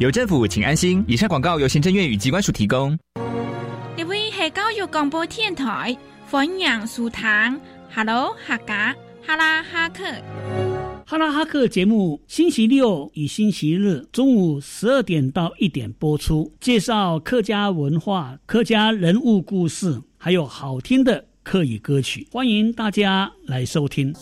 有政府，请安心。以上广告由行政院与机关署提供。呢位是教育广播电台，欢迎收听 Hello 客家哈拉哈克。哈拉哈克节目星期六与星期日中午十二点到一点播出，介绍客家文化、客家人物故事，还有好听的客语歌曲，欢迎大家来收听。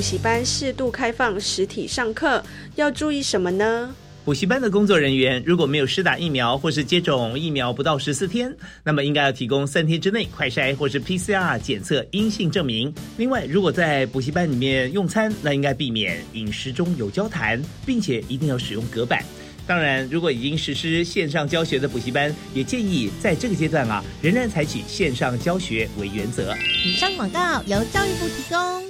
补习班适度开放实体上课，要注意什么呢？补习班的工作人员如果没有施打疫苗或是接种疫苗不到十四天，那么应该要提供三天之内快筛或是 PCR 检测阴性证明。另外，如果在补习班里面用餐，那应该避免饮食中有交谈，并且一定要使用隔板。当然，如果已经实施线上教学的补习班，也建议在这个阶段啊，仍然采取线上教学为原则。以上广告由教育部提供。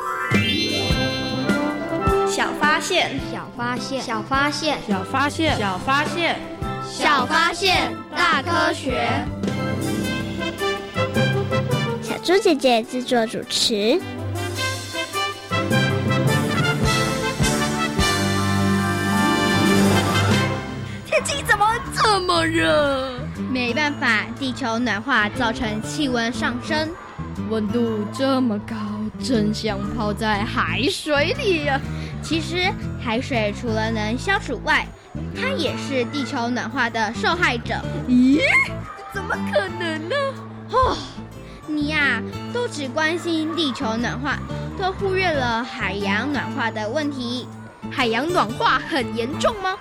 小发现，小发现，小发现，小发现，小发现，小发现，大科学。小猪姐姐制作主持。天气怎么这么热？没办法，地球暖化造成气温上升，温度这么高，真想泡在海水里呀。其实，海水除了能消暑外，它也是地球暖化的受害者。咦？怎么可能呢？哦，你呀，都只关心地球暖化，都忽略了海洋暖化的问题。海洋暖化很严重吗？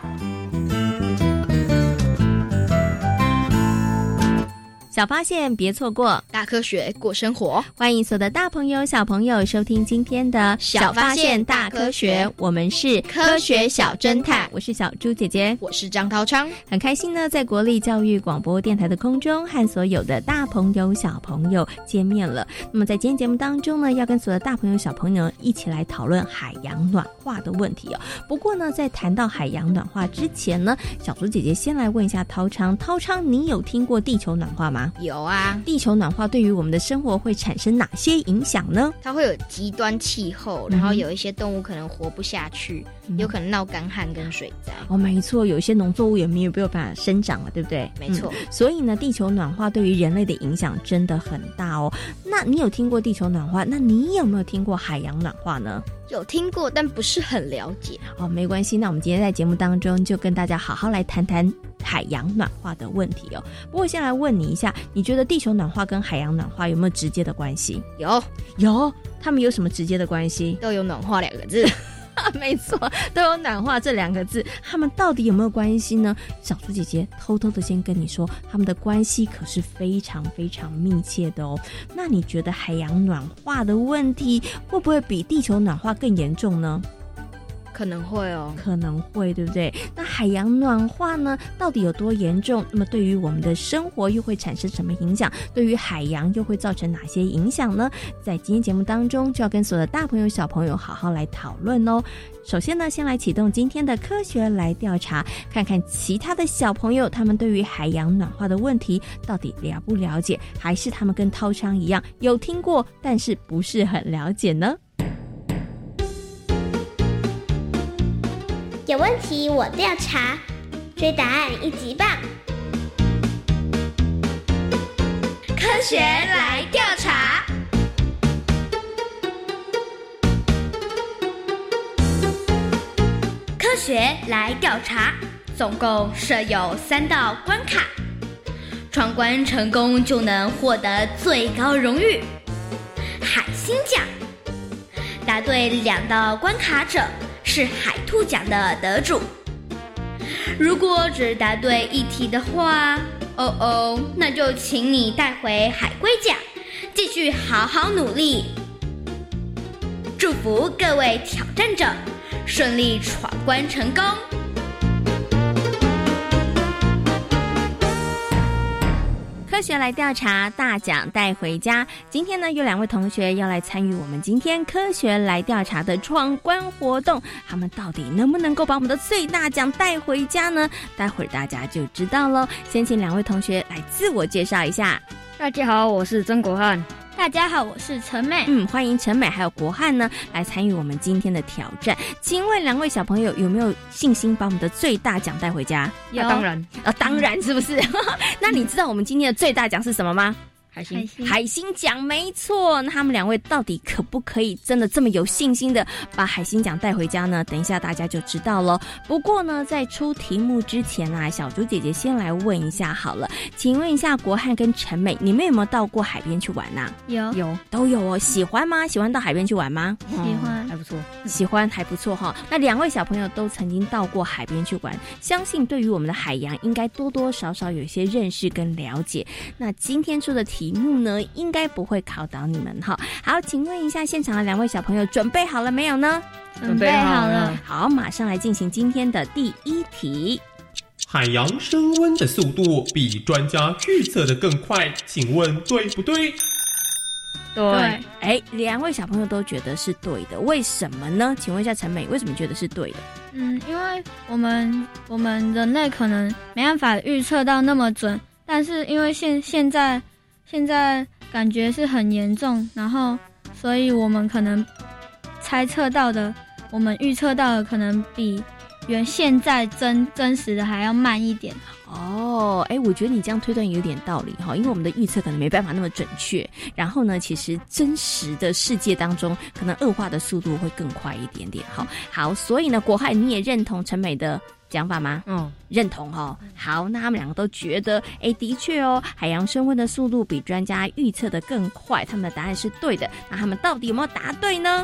小发现，别错过大科学过生活。欢迎所有的大朋友、小朋友收听今天的小发现大科学。我们是科学小侦探，我是小猪姐姐，我是张涛昌。很开心呢，在国立教育广播电台的空中和所有的大朋友、小朋友见面了。那么在今天节目当中呢，要跟所有的大朋友、小朋友一起来讨论海洋暖化的问题哦。不过呢，在谈到海洋暖化之前呢，小猪姐姐先来问一下涛昌，涛昌，你有听过地球暖化吗？有啊，地球暖化对于我们的生活会产生哪些影响呢？它会有极端气候，然后有一些动物可能活不下去，有可能闹干旱跟水灾。哦，没错，有一些农作物也没有没有办法生长了，对不对？没错。所以呢，地球暖化对于人类的影响真的很大哦。那你有听过地球暖化？那你有没有听过海洋暖化呢？有听过，但不是很了解。哦，没关系。那我们今天在节目当中就跟大家好好来谈谈海洋暖化的问题哦。不过先来问你一下，你觉得地球暖化跟海洋暖化有没有直接的关系？有，有。他们有什么直接的关系？都有暖化两个字。没错，都有暖化这两个字，他们到底有没有关系呢？小猪姐姐偷偷的先跟你说，他们的关系可是非常非常密切的哦。那你觉得海洋暖化的问题会不会比地球暖化更严重呢？可能会哦，可能会，对不对？那海洋暖化呢，到底有多严重？那么对于我们的生活又会产生什么影响？对于海洋又会造成哪些影响呢？在今天节目当中，就要跟所有的大朋友、小朋友好好来讨论哦。首先呢，先来启动今天的科学来调查，看看其他的小朋友他们对于海洋暖化的问题到底了不了解，还是他们跟涛昌一样有听过，但是不是很了解呢？有问题我调查，追答案一级棒！科学来调查。科学来调查，总共设有三道关卡，闯关成功就能获得最高荣誉——海星奖。答对两道关卡者是海兔奖的得主。如果只答对一题的话，哦哦，那就请你带回海龟奖，继续好好努力。祝福各位挑战者！顺利闯关成功。科学来调查，大奖带回家。今天呢，有两位同学要来参与我们今天科学来调查的闯关活动。他们到底能不能够把我们的最大奖带回家呢？待会儿大家就知道喽。先请两位同学来自我介绍一下。大家好，我是曾国汉。大家好，我是陈美。嗯，欢迎陈美还有国汉呢来参与我们今天的挑战。请问两位小朋友有没有信心把我们的最大奖带回家？有，当然啊，当然是不是？那你知道我们今天的最大奖是什么吗？海星海星奖没错，那他们两位到底可不可以真的这么有信心的把海星奖带回家呢？等一下大家就知道了。不过呢，在出题目之前啊，小猪姐姐先来问一下好了，请问一下国汉跟陈美，你们有没有到过海边去玩呐？有有都有哦，喜欢吗？喜欢到海边去玩吗？喜欢，还不错，喜欢还不错哈。那两位小朋友都曾经到过海边去玩，相信对于我们的海洋应该多多少少有一些认识跟了解。那今天出的题目呢？应该不会考倒你们哈。好，请问一下现场的两位小朋友准备好了没有呢？准备好了。好，马上来进行今天的第一题。海洋升温的速度比专家预测的更快，请问对不对？对。哎，两位小朋友都觉得是对的，为什么呢？请问一下陈美，为什么觉得是对的？嗯，因为我们我们人类可能没办法预测到那么准，但是因为现现在。现在感觉是很严重，然后，所以我们可能猜测到的，我们预测到的可能比原现在真真实的还要慢一点。哦，哎，我觉得你这样推断有点道理哈，因为我们的预测可能没办法那么准确。然后呢，其实真实的世界当中，可能恶化的速度会更快一点点。好，好，所以呢，国海你也认同陈美的。讲法吗？嗯，认同哈。好，那他们两个都觉得，哎，的确哦，海洋升温的速度比专家预测的更快。他们的答案是对的。那他们到底有没有答对呢？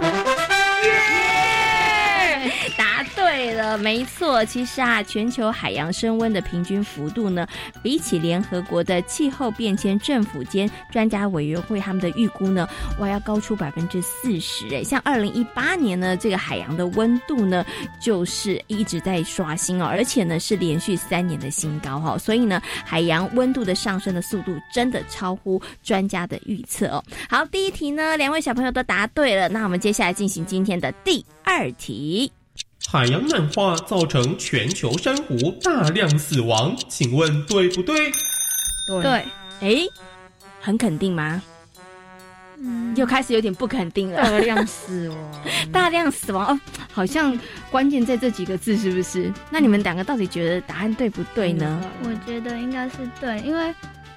答对了，没错。其实啊，全球海洋升温的平均幅度呢，比起联合国的气候变迁政府间专家委员会他们的预估呢，哇，要高出百分之四十。哎，像二零一八年呢，这个海洋的温度呢，就是一直在刷新哦，而且呢是连续三年的新高哈。所以呢，海洋温度的上升的速度真的超乎专家的预测哦。好，第一题呢，两位小朋友都答对了。那我们接下来进行今天的第二题。海洋暖化造成全球珊瑚大量死亡，请问对不对？对。哎，很肯定吗？嗯，又开始有点不肯定了。大量死亡，大量死亡哦，好像关键在这几个字，是不是？那你们两个到底觉得答案对不对呢？我觉得应该是对，因为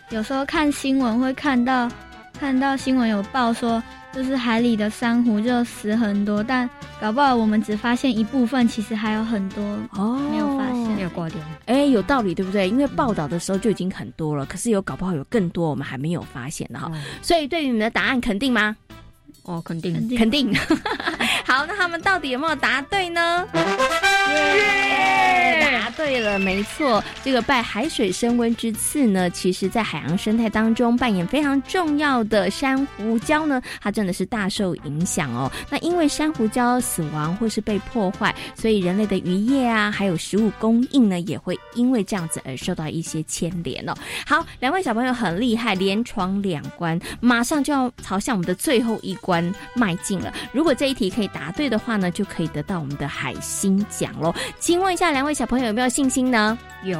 有时候看新闻会看到，看到新闻有报说。就是海里的珊瑚就死很多，但搞不好我们只发现一部分，其实还有很多哦没有发现，没有挂掉。哎，有道理，对不对？因为报道的时候就已经很多了，可是有搞不好有更多我们还没有发现的哈。所以对于你们的答案肯定吗？哦，肯定，肯定。好，那他们到底有没有答对呢？答对了，没错。这个拜海水升温之赐呢，其实在海洋生态当中扮演非常重要的珊瑚礁呢，它真的是大受影响哦。那因为珊瑚礁死亡或是被破坏，所以人类的渔业啊，还有食物供应呢，也会因为这样子而受到一些牵连哦。好，两位小朋友很厉害，连闯两关，马上就要朝向我们的最后一关迈进了。如果这一题可以答对的话呢，就可以得到我们的海星奖喽。请问一下，两位小朋友有没有信心呢？有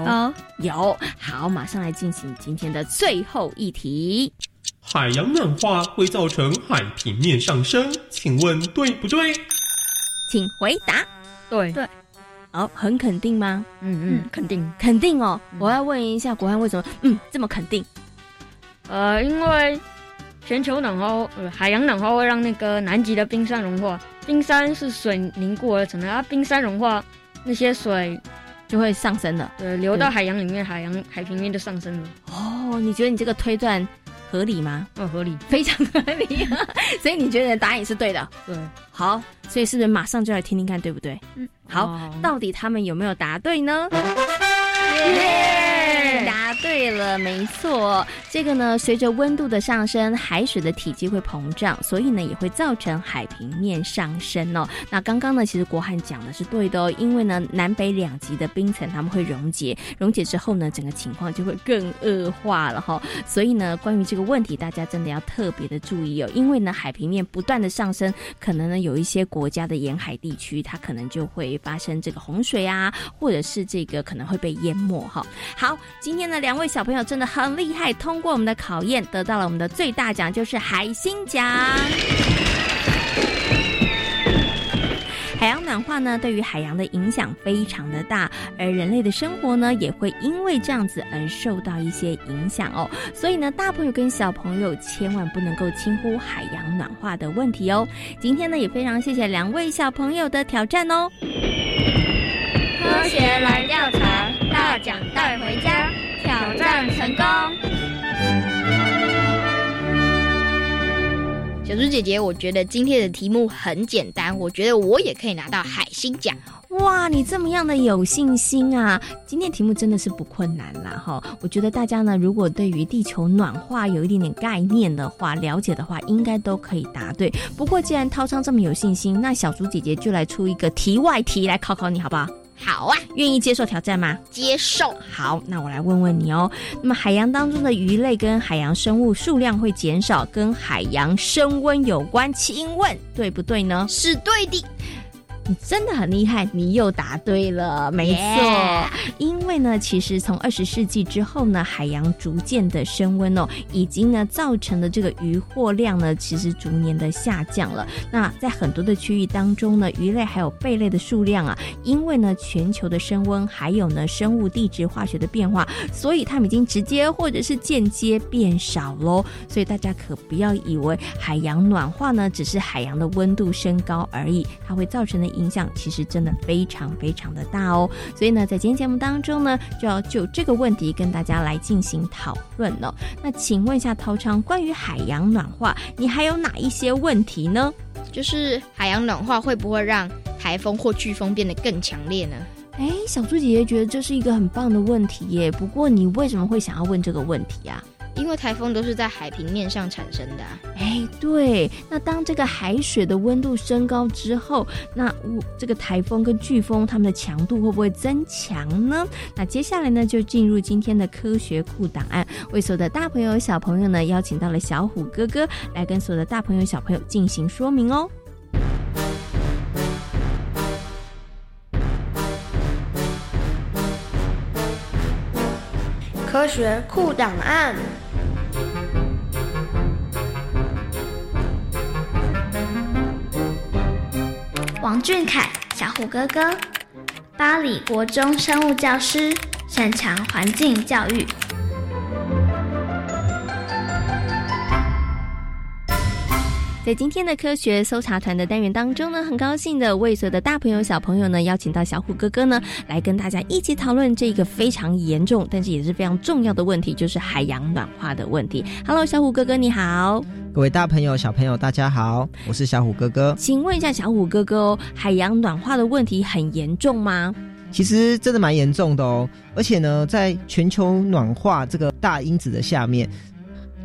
有。好，马上来进行今天的最后一题。海洋暖化会造成海平面上升，请问对不对？请回答。对对。好，很肯定吗？嗯嗯，肯定肯定哦。我要问一下国汉，为什么嗯这么肯定？呃，因为全球暖化，呃，海洋暖化会让那个南极的冰山融化。冰山是水凝固而成的，啊，冰山融化，那些水就会上升了，对，流到海洋里面，海洋海平面就上升了。哦，你觉得你这个推断合理吗？哦，合理，非常合理。所以你觉得答案也是对的？对。好，所以是不是马上就来听听看，对不对？嗯。好，到底他们有没有答对呢？耶！对了，没错。这个呢，随着温度的上升，海水的体积会膨胀，所以呢，也会造成海平面上升哦。那刚刚呢，其实国汉讲的是对的哦，因为呢，南北两极的冰层它们会溶解，溶解之后呢，整个情况就会更恶化了哈。所以呢，关于这个问题，大家真的要特别的注意哦，因为呢，海平面不断的上升，可能呢，有一些国家的沿海地区，它可能就会发生这个洪水啊，或者是这个可能会被淹没哈。好，今天呢，两位小朋友真的很厉害，通过我们的考验，得到了我们的最大奖，就是海星奖。海洋暖化呢，对于海洋的影响非常的大，而人类的生活呢，也会因为这样子而受到一些影响哦。所以呢，大朋友跟小朋友千万不能够轻忽海洋暖化的问题哦。今天呢，也非常谢谢两位小朋友的挑战哦。科学来调查，大奖带回家，成功。小猪姐姐，我觉得今天的题目很简单，我觉得我也可以拿到海星奖。哇，你这么样的有信心啊！今天题目真的是不困难啦，哈。我觉得大家呢，如果对于地球暖化有一点点概念的话，了解的话，应该都可以答对。不过既然涛昌这么有信心，那小猪姐姐就来出一个题外题来考考你，好不好？好啊，愿意接受挑战吗？接受。好，那我来问问你哦。那么海洋当中的鱼类跟海洋生物数量会减少，跟海洋升温有关，请问对不对呢？是对的。你真的很厉害，你又答对了，没错。因为呢，其实从二十世纪之后呢，海洋逐渐的升温哦，已经呢造成的这个渔获量呢，其实逐年的下降了。那在很多的区域当中呢，鱼类还有贝类的数量啊，因为呢全球的升温，还有呢生物地质化学的变化，所以它们已经直接或者是间接变少喽。所以大家可不要以为海洋暖化呢，只是海洋的温度升高而已，它会造成的。影响其实真的非常非常的大哦，所以呢，在今天节目当中呢，就要就这个问题跟大家来进行讨论了。那请问一下陶昌，关于海洋暖化，你还有哪一些问题呢？就是海洋暖化会不会让台风或飓风变得更强烈呢？哎，小猪姐姐觉得这是一个很棒的问题耶。不过你为什么会想要问这个问题啊？因为台风都是在海平面上产生的，哎，对。那当这个海水的温度升高之后，那这个台风跟飓风它们的强度会不会增强呢？那接下来呢，就进入今天的科学库档案，为所有的大朋友小朋友呢，邀请到了小虎哥哥来跟所有的大朋友小朋友进行说明哦。科学库档案。王俊凯，小虎哥哥，巴黎国中生物教师，擅长环境教育。在今天的科学搜查团的单元当中呢，很高兴的为所有的大朋友小朋友呢，邀请到小虎哥哥呢，来跟大家一起讨论这个非常严重，但是也是非常重要的问题，就是海洋暖化的问题。Hello，小虎哥哥你好，各位大朋友小朋友大家好，我是小虎哥哥。请问一下小虎哥哥哦，海洋暖化的问题很严重吗？其实真的蛮严重的哦。而且呢，在全球暖化这个大因子的下面，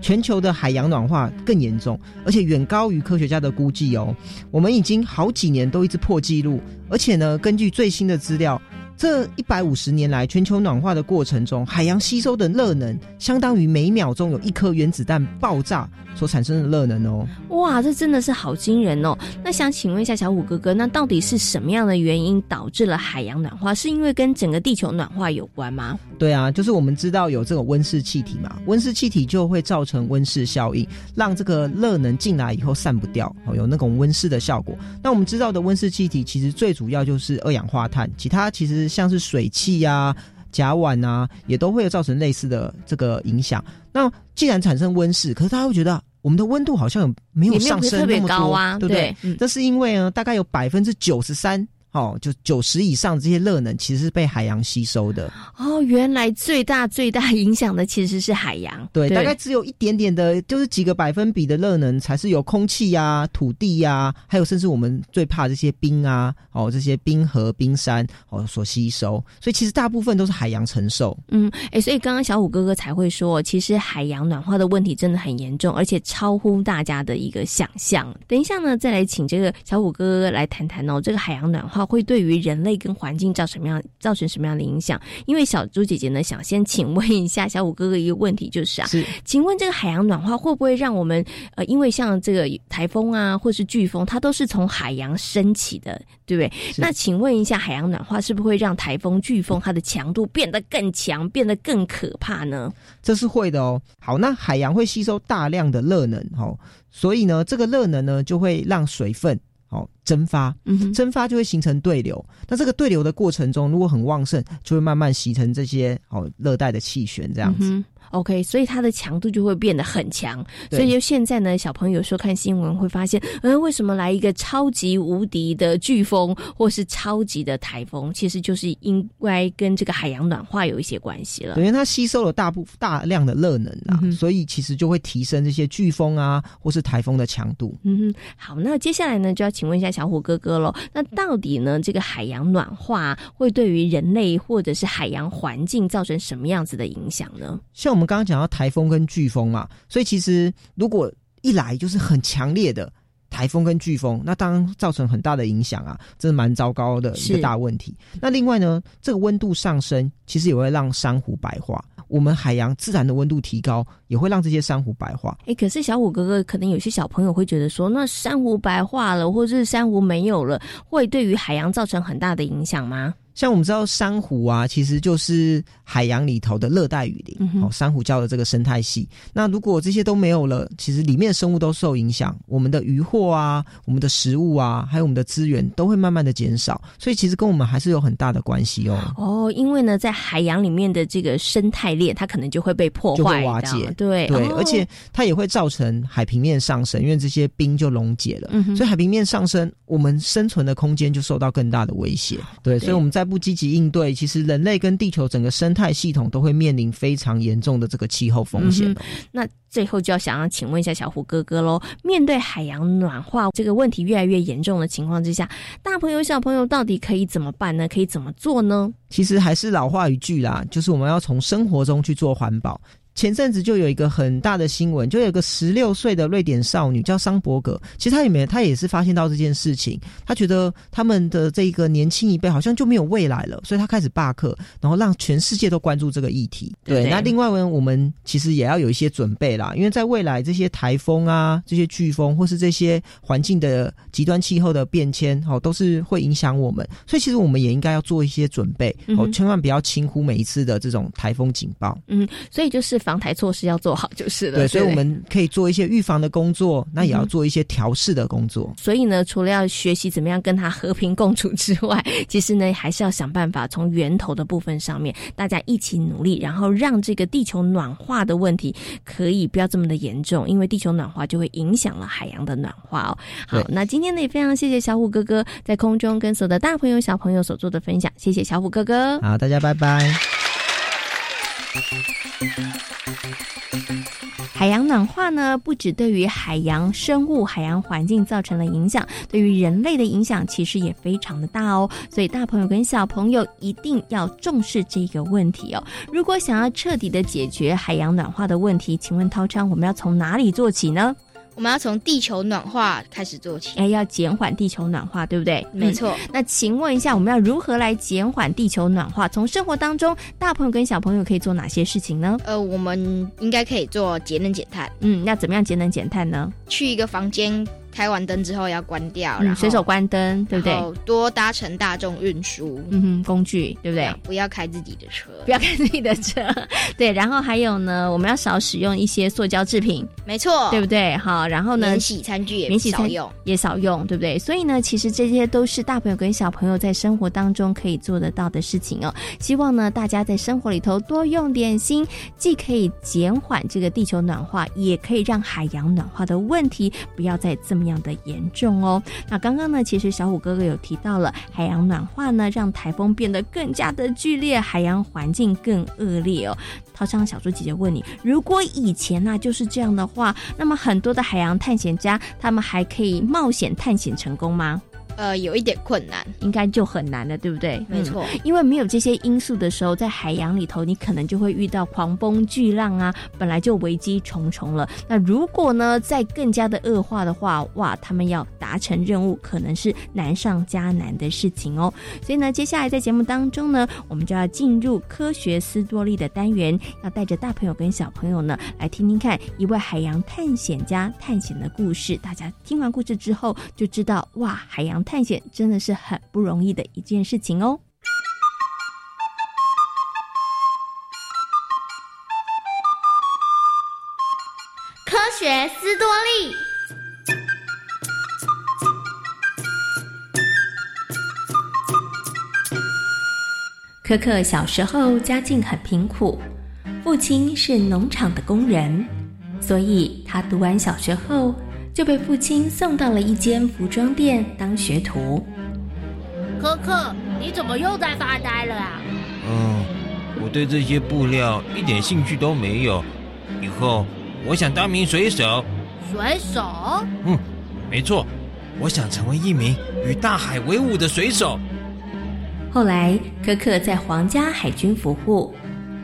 全球的海洋暖化更严重，而且远高于科学家的估计哦。我们已经好几年都一直破纪录，而且呢，根据最新的资料。这一百五十年来，全球暖化的过程中，海洋吸收的热能相当于每秒钟有一颗原子弹爆炸所产生的热能哦。哇，这真的是好惊人哦！那想请问一下小虎哥哥，那到底是什么样的原因导致了海洋暖化？是因为跟整个地球暖化有关吗？对啊，就是我们知道有这种温室气体嘛，温室气体就会造成温室效应，让这个热能进来以后散不掉，哦，有那种温室的效果。那我们知道的温室气体其实最主要就是二氧化碳，其他其实。像是水汽呀、甲烷啊，也都会造成类似的这个影响。那既然产生温室，可是大家会觉得我们的温度好像没有上升那么多啊，对不对？这是因为呢，大概有百分之九十三。哦，就九十以上这些热能其实是被海洋吸收的。哦，原来最大最大影响的其实是海洋。对，大概只有一点点的，就是几个百分比的热能才是由空气呀、土地呀，还有甚至我们最怕这些冰啊，哦，这些冰河、冰山哦所吸收。所以其实大部分都是海洋承受。嗯，哎，所以刚刚小虎哥哥才会说，其实海洋暖化的问题真的很严重，而且超乎大家的一个想象。等一下呢，再来请这个小虎哥哥来谈谈哦，这个海洋暖化。会对于人类跟环境造成什么样造成什么样的影响？因为小猪姐姐呢，想先请问一下小五哥哥一个问题，就是啊，请问这个海洋暖化会不会让我们呃，因为像这个台风啊，或是飓风，它都是从海洋升起的，对不对？那请问一下，海洋暖化是不是会让台风、飓风它的强度变得更强，变得更可怕呢？这是会的哦。好，那海洋会吸收大量的热能，哦，所以呢，这个热能呢就会让水分。哦，蒸发，蒸发就会形成对流。那这个对流的过程中，如果很旺盛，就会慢慢形成这些哦热带的气旋这样子。OK，所以它的强度就会变得很强。所以就现在呢，小朋友有时候看新闻会发现，嗯，为什么来一个超级无敌的飓风或是超级的台风？其实就是应该跟这个海洋暖化有一些关系了。因为它吸收了大部大量的热能啊，所以其实就会提升这些飓风啊或是台风的强度。嗯哼，好，那接下来呢，就要请问一下小虎哥哥喽。那到底呢，这个海洋暖化会对于人类或者是海洋环境造成什么样子的影响呢？像我们。刚刚讲到台风跟飓风嘛，所以其实如果一来就是很强烈的台风跟飓风，那当然造成很大的影响啊，这是蛮糟糕的一个大问题。那另外呢，这个温度上升其实也会让珊瑚白化，我们海洋自然的温度提高也会让这些珊瑚白化。哎，可是小虎哥哥，可能有些小朋友会觉得说，那珊瑚白化了，或者是珊瑚没有了，会对于海洋造成很大的影响吗？像我们知道珊瑚啊，其实就是海洋里头的热带雨林，哦，珊瑚礁的这个生态系。那如果这些都没有了，其实里面的生物都受影响，我们的渔获啊，我们的食物啊，还有我们的资源都会慢慢的减少。所以其实跟我们还是有很大的关系哦。哦，因为呢，在海洋里面的这个生态链，它可能就会被破坏、瓦解。对对，而且它也会造成海平面上升，因为这些冰就溶解了，所以海平面上升，我们生存的空间就受到更大的威胁。对，所以我们再不积极应对，其实人类跟地球整个生态系统都会面临非常严重的这个气候风险。那最后就要想要请问一下小虎哥哥喽，面对海洋暖化这个问题越来越严重的情况之下，大朋友小朋友到底可以怎么办呢？可以怎么做呢？其实还是老话一句啦，就是我们要从生活中去做环保。前阵子就有一个很大的新闻，就有个十六岁的瑞典少女叫桑伯格，其实她里面她也是发现到这件事情，她觉得他们的这个年轻一辈好像就没有未来了，所以她开始罢课，然后让全世界都关注这个议题。对，那另外呢，我们其实也要有一些准备啦，因为在未来这些台风啊、这些飓风或是这些环境的极端气候的变迁，哦，都是会影响我们，所以其实我们也应该要做一些准备，哦，千万不要轻忽每一次的这种台风警报。嗯，所以就是。防台措施要做好就是了。对，所以我们可以做一些预防的工作，那也要做一些调试的工作。所以呢，除了要学习怎么样跟它和平共处之外，其实呢，还是要想办法从源头的部分上面，大家一起努力，然后让这个地球暖化的问题可以不要这么的严重，因为地球暖化就会影响了海洋的暖化哦。好，那今天呢也非常谢谢小虎哥哥在空中跟所有的大朋友小朋友所做的分享，谢谢小虎哥哥。好，大家拜拜。海洋暖化呢，不止对于海洋生物、海洋环境造成了影响，对于人类的影响其实也非常的大哦。所以大朋友跟小朋友一定要重视这个问题哦。如果想要彻底的解决海洋暖化的问题，请问涛昌，我们要从哪里做起呢？我们要从地球暖化开始做起，哎，要减缓地球暖化，对不对？没错。那请问一下，我们要如何来减缓地球暖化？从生活当中，大朋友跟小朋友可以做哪些事情呢？呃，我们应该可以做节能减碳。嗯，那怎么样节能减碳呢？去一个房间。开完灯之后要关掉，然后随手关灯，对不对？多搭乘大众运输，嗯哼，工具，对不对？不要开自己的车，不要开自己的车，对。然后还有呢，我们要少使用一些塑胶制品，没错，对不对？好，然后呢，免洗餐具也免洗少用，也少用，对不对？所以呢，其实这些都是大朋友跟小朋友在生活当中可以做得到的事情哦。希望呢，大家在生活里头多用点心，既可以减缓这个地球暖化，也可以让海洋暖化的问题不要再这么样的严重。哦，那刚刚呢？其实小虎哥哥有提到了海洋暖化呢，让台风变得更加的剧烈，海洋环境更恶劣哦。涛昌小猪姐姐问你，如果以前呢就是这样的话，那么很多的海洋探险家他们还可以冒险探险成功吗？呃，有一点困难，应该就很难了，对不对？没错，因为没有这些因素的时候，在海洋里头，你可能就会遇到狂风巨浪啊，本来就危机重重了。那如果呢，再更加的恶化的话，哇，他们要达成任务，可能是难上加难的事情哦。所以呢，接下来在节目当中呢，我们就要进入科学斯多利的单元，要带着大朋友跟小朋友呢，来听听看一位海洋探险家探险的故事。大家听完故事之后，就知道哇，海洋。探险真的是很不容易的一件事情哦。科学斯多利。可可小时候家境很贫苦，父亲是农场的工人，所以他读完小学后。就被父亲送到了一间服装店当学徒。可可，你怎么又在发呆了啊？嗯，我对这些布料一点兴趣都没有。以后我想当名水手。水手？嗯，没错，我想成为一名与大海为伍的水手。后来，可可在皇家海军服务，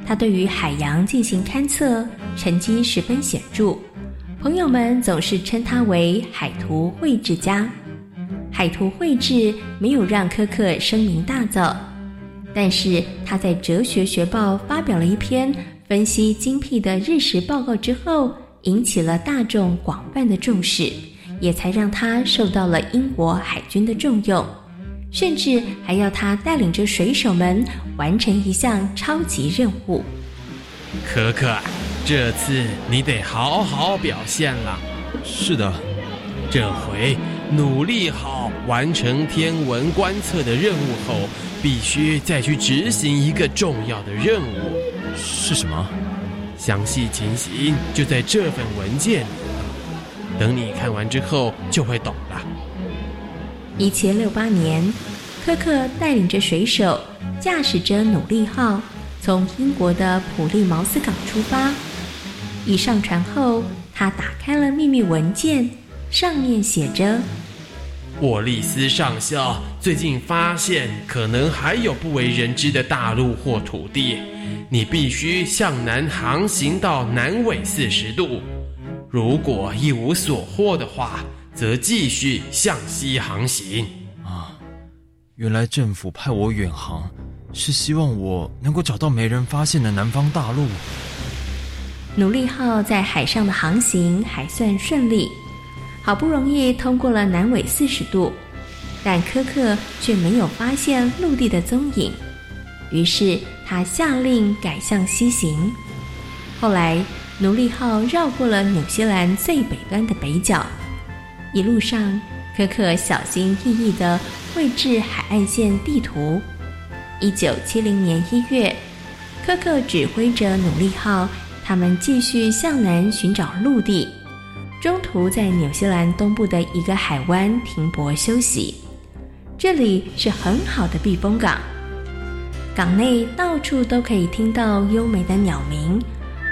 他对于海洋进行勘测，成绩十分显著。朋友们总是称他为海图绘制家。海图绘制没有让科克声名大噪，但是他在《哲学学报》发表了一篇分析精辟的日食报告之后，引起了大众广泛的重视，也才让他受到了英国海军的重用，甚至还要他带领着水手们完成一项超级任务。可可。这次你得好好表现了。是的，这回努力好完成天文观测的任务后，必须再去执行一个重要的任务。是什么？详细情形就在这份文件里。等你看完之后就会懂了。一七六八年，科克带领着水手，驾驶着努力号，从英国的普利茅斯港出发。一上船后，他打开了秘密文件，上面写着：“沃利斯上校最近发现，可能还有不为人知的大陆或土地。你必须向南航行到南纬四十度。如果一无所获的话，则继续向西航行。”啊，原来政府派我远航，是希望我能够找到没人发现的南方大陆。努力号在海上的航行还算顺利，好不容易通过了南纬四十度，但科克却没有发现陆地的踪影。于是他下令改向西行。后来，努力号绕过了纽西兰最北端的北角，一路上，科克小心翼翼地绘制海岸线地图。一九七零年一月，科克指挥着努力号。他们继续向南寻找陆地，中途在纽西兰东部的一个海湾停泊休息。这里是很好的避风港，港内到处都可以听到优美的鸟鸣，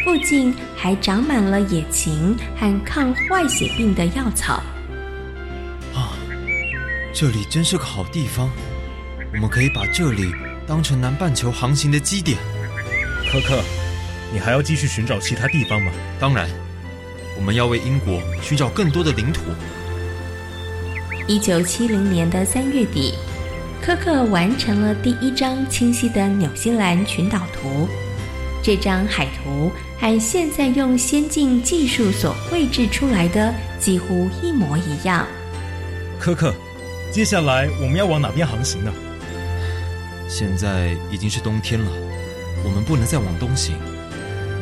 附近还长满了野芹和抗坏血病的药草。啊，这里真是个好地方，我们可以把这里当成南半球航行的基点。科克，你还要继续寻找其他地方吗？当然，我们要为英国寻找更多的领土。一九七零年的三月底，科克完成了第一张清晰的纽西兰群岛图。这张海图和现在用先进技术所绘制出来的几乎一模一样。科克，接下来我们要往哪边航行呢？现在已经是冬天了，我们不能再往东行，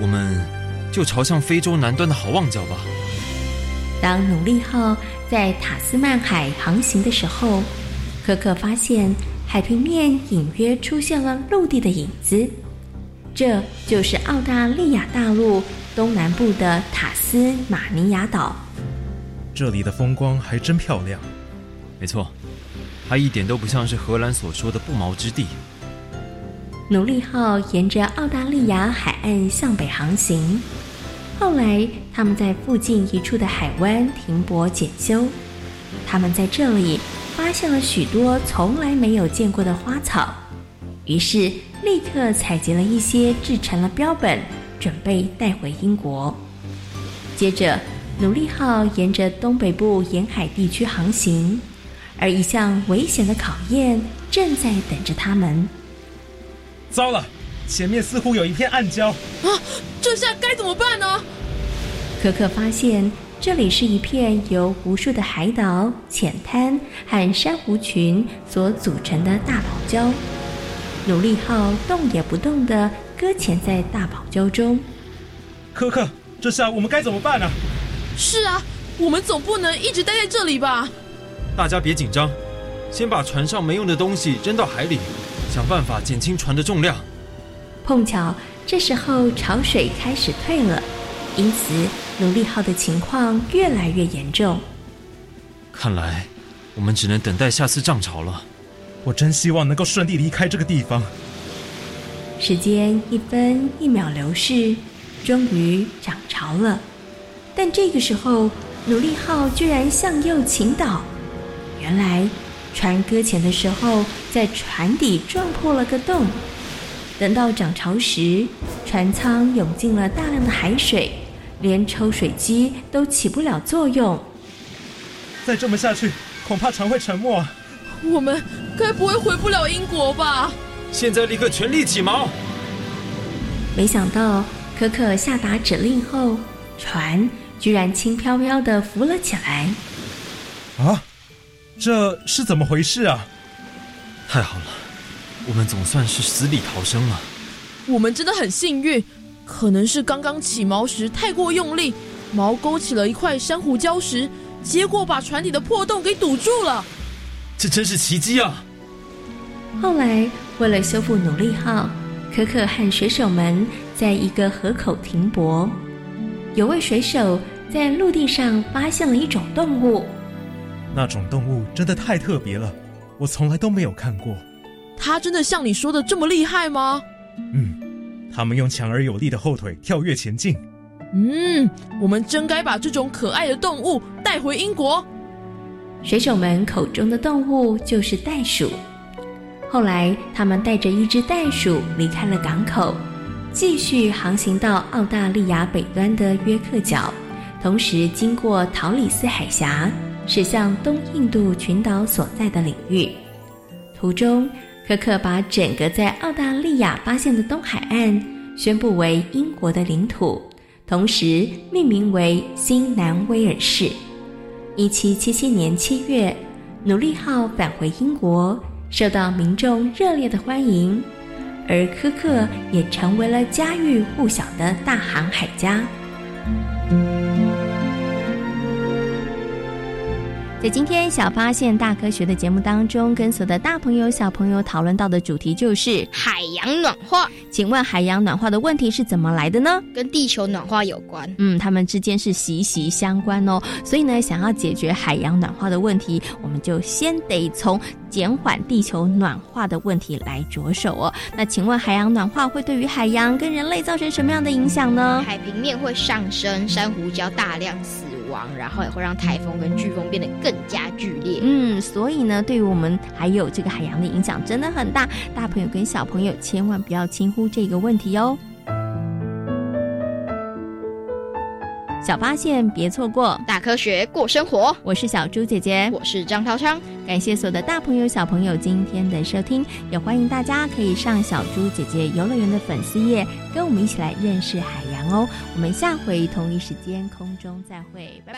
我们就朝向非洲南端的好望角吧。当努力号在塔斯曼海航行的时候，可可发现海平面隐约出现了陆地的影子，这就是澳大利亚大陆东南部的塔斯马尼亚岛。这里的风光还真漂亮。没错，它一点都不像是荷兰所说的不毛之地。努力号沿着澳大利亚海岸向北航行。后来，他们在附近一处的海湾停泊检修。他们在这里发现了许多从来没有见过的花草，于是立刻采集了一些制成了标本，准备带回英国。接着，努力号沿着东北部沿海地区航行，而一项危险的考验正在等着他们。糟了！前面似乎有一片暗礁啊！这下该怎么办呢？可可发现这里是一片由无数的海岛、浅滩和珊瑚群所组成的大堡礁。努力号动也不动地搁浅在大堡礁中。可可，这下我们该怎么办呢？是啊，我们总不能一直待在这里吧？大家别紧张，先把船上没用的东西扔到海里，想办法减轻船的重量。碰巧这时候潮水开始退了，因此努力号的情况越来越严重。看来我们只能等待下次涨潮了。我真希望能够顺利离开这个地方。时间一分一秒流逝，终于涨潮了。但这个时候，努力号居然向右倾倒。原来船搁浅的时候，在船底撞破了个洞。等到涨潮时，船舱涌进了大量的海水，连抽水机都起不了作用。再这么下去，恐怕船会沉没。我们该不会回不了英国吧？现在立刻全力起锚！没想到可可下达指令后，船居然轻飘飘的浮了起来。啊，这是怎么回事啊？太好了！我们总算是死里逃生了。我们真的很幸运，可能是刚刚起锚时太过用力，锚勾起了一块珊瑚礁石，结果把船底的破洞给堵住了。这真是奇迹啊！后来，为了修复努力号，可可和水手们在一个河口停泊。有位水手在陆地上发现了一种动物，那种动物真的太特别了，我从来都没有看过。它真的像你说的这么厉害吗？嗯，它们用强而有力的后腿跳跃前进。嗯，我们真该把这种可爱的动物带回英国。水手们口中的动物就是袋鼠。后来，他们带着一只袋鼠离开了港口，继续航行到澳大利亚北端的约克角，同时经过桃李斯海峡，驶向东印度群岛所在的领域。途中，可可把整个在澳大利亚发现的东海岸宣布为英国的领土，同时命名为新南威尔士。一七七七年七月，努力号返回英国，受到民众热烈的欢迎，而科克也成为了家喻户晓的大航海家。在今天小发现大科学的节目当中，跟所有的大朋友小朋友讨论到的主题就是海洋暖化。请问海洋暖化的问题是怎么来的呢？跟地球暖化有关。嗯，它们之间是息息相关哦。所以呢，想要解决海洋暖化的问题，我们就先得从减缓地球暖化的问题来着手哦。那请问海洋暖化会对于海洋跟人类造成什么样的影响呢？海平面会上升，珊瑚礁大量死亡，然后也会让台风跟飓风变得更加剧烈。嗯，所以呢，对于我们还有这个海洋的影响真的很大。大朋友跟小朋友千万不要轻忽这个问题哦。小发现，别错过大科学过生活。我是小猪姐姐，我是张涛昌。感谢所有的大朋友、小朋友今天的收听，也欢迎大家可以上小猪姐姐游乐园的粉丝页，跟我们一起来认识海洋哦。我们下回同一时间空中再会，拜拜。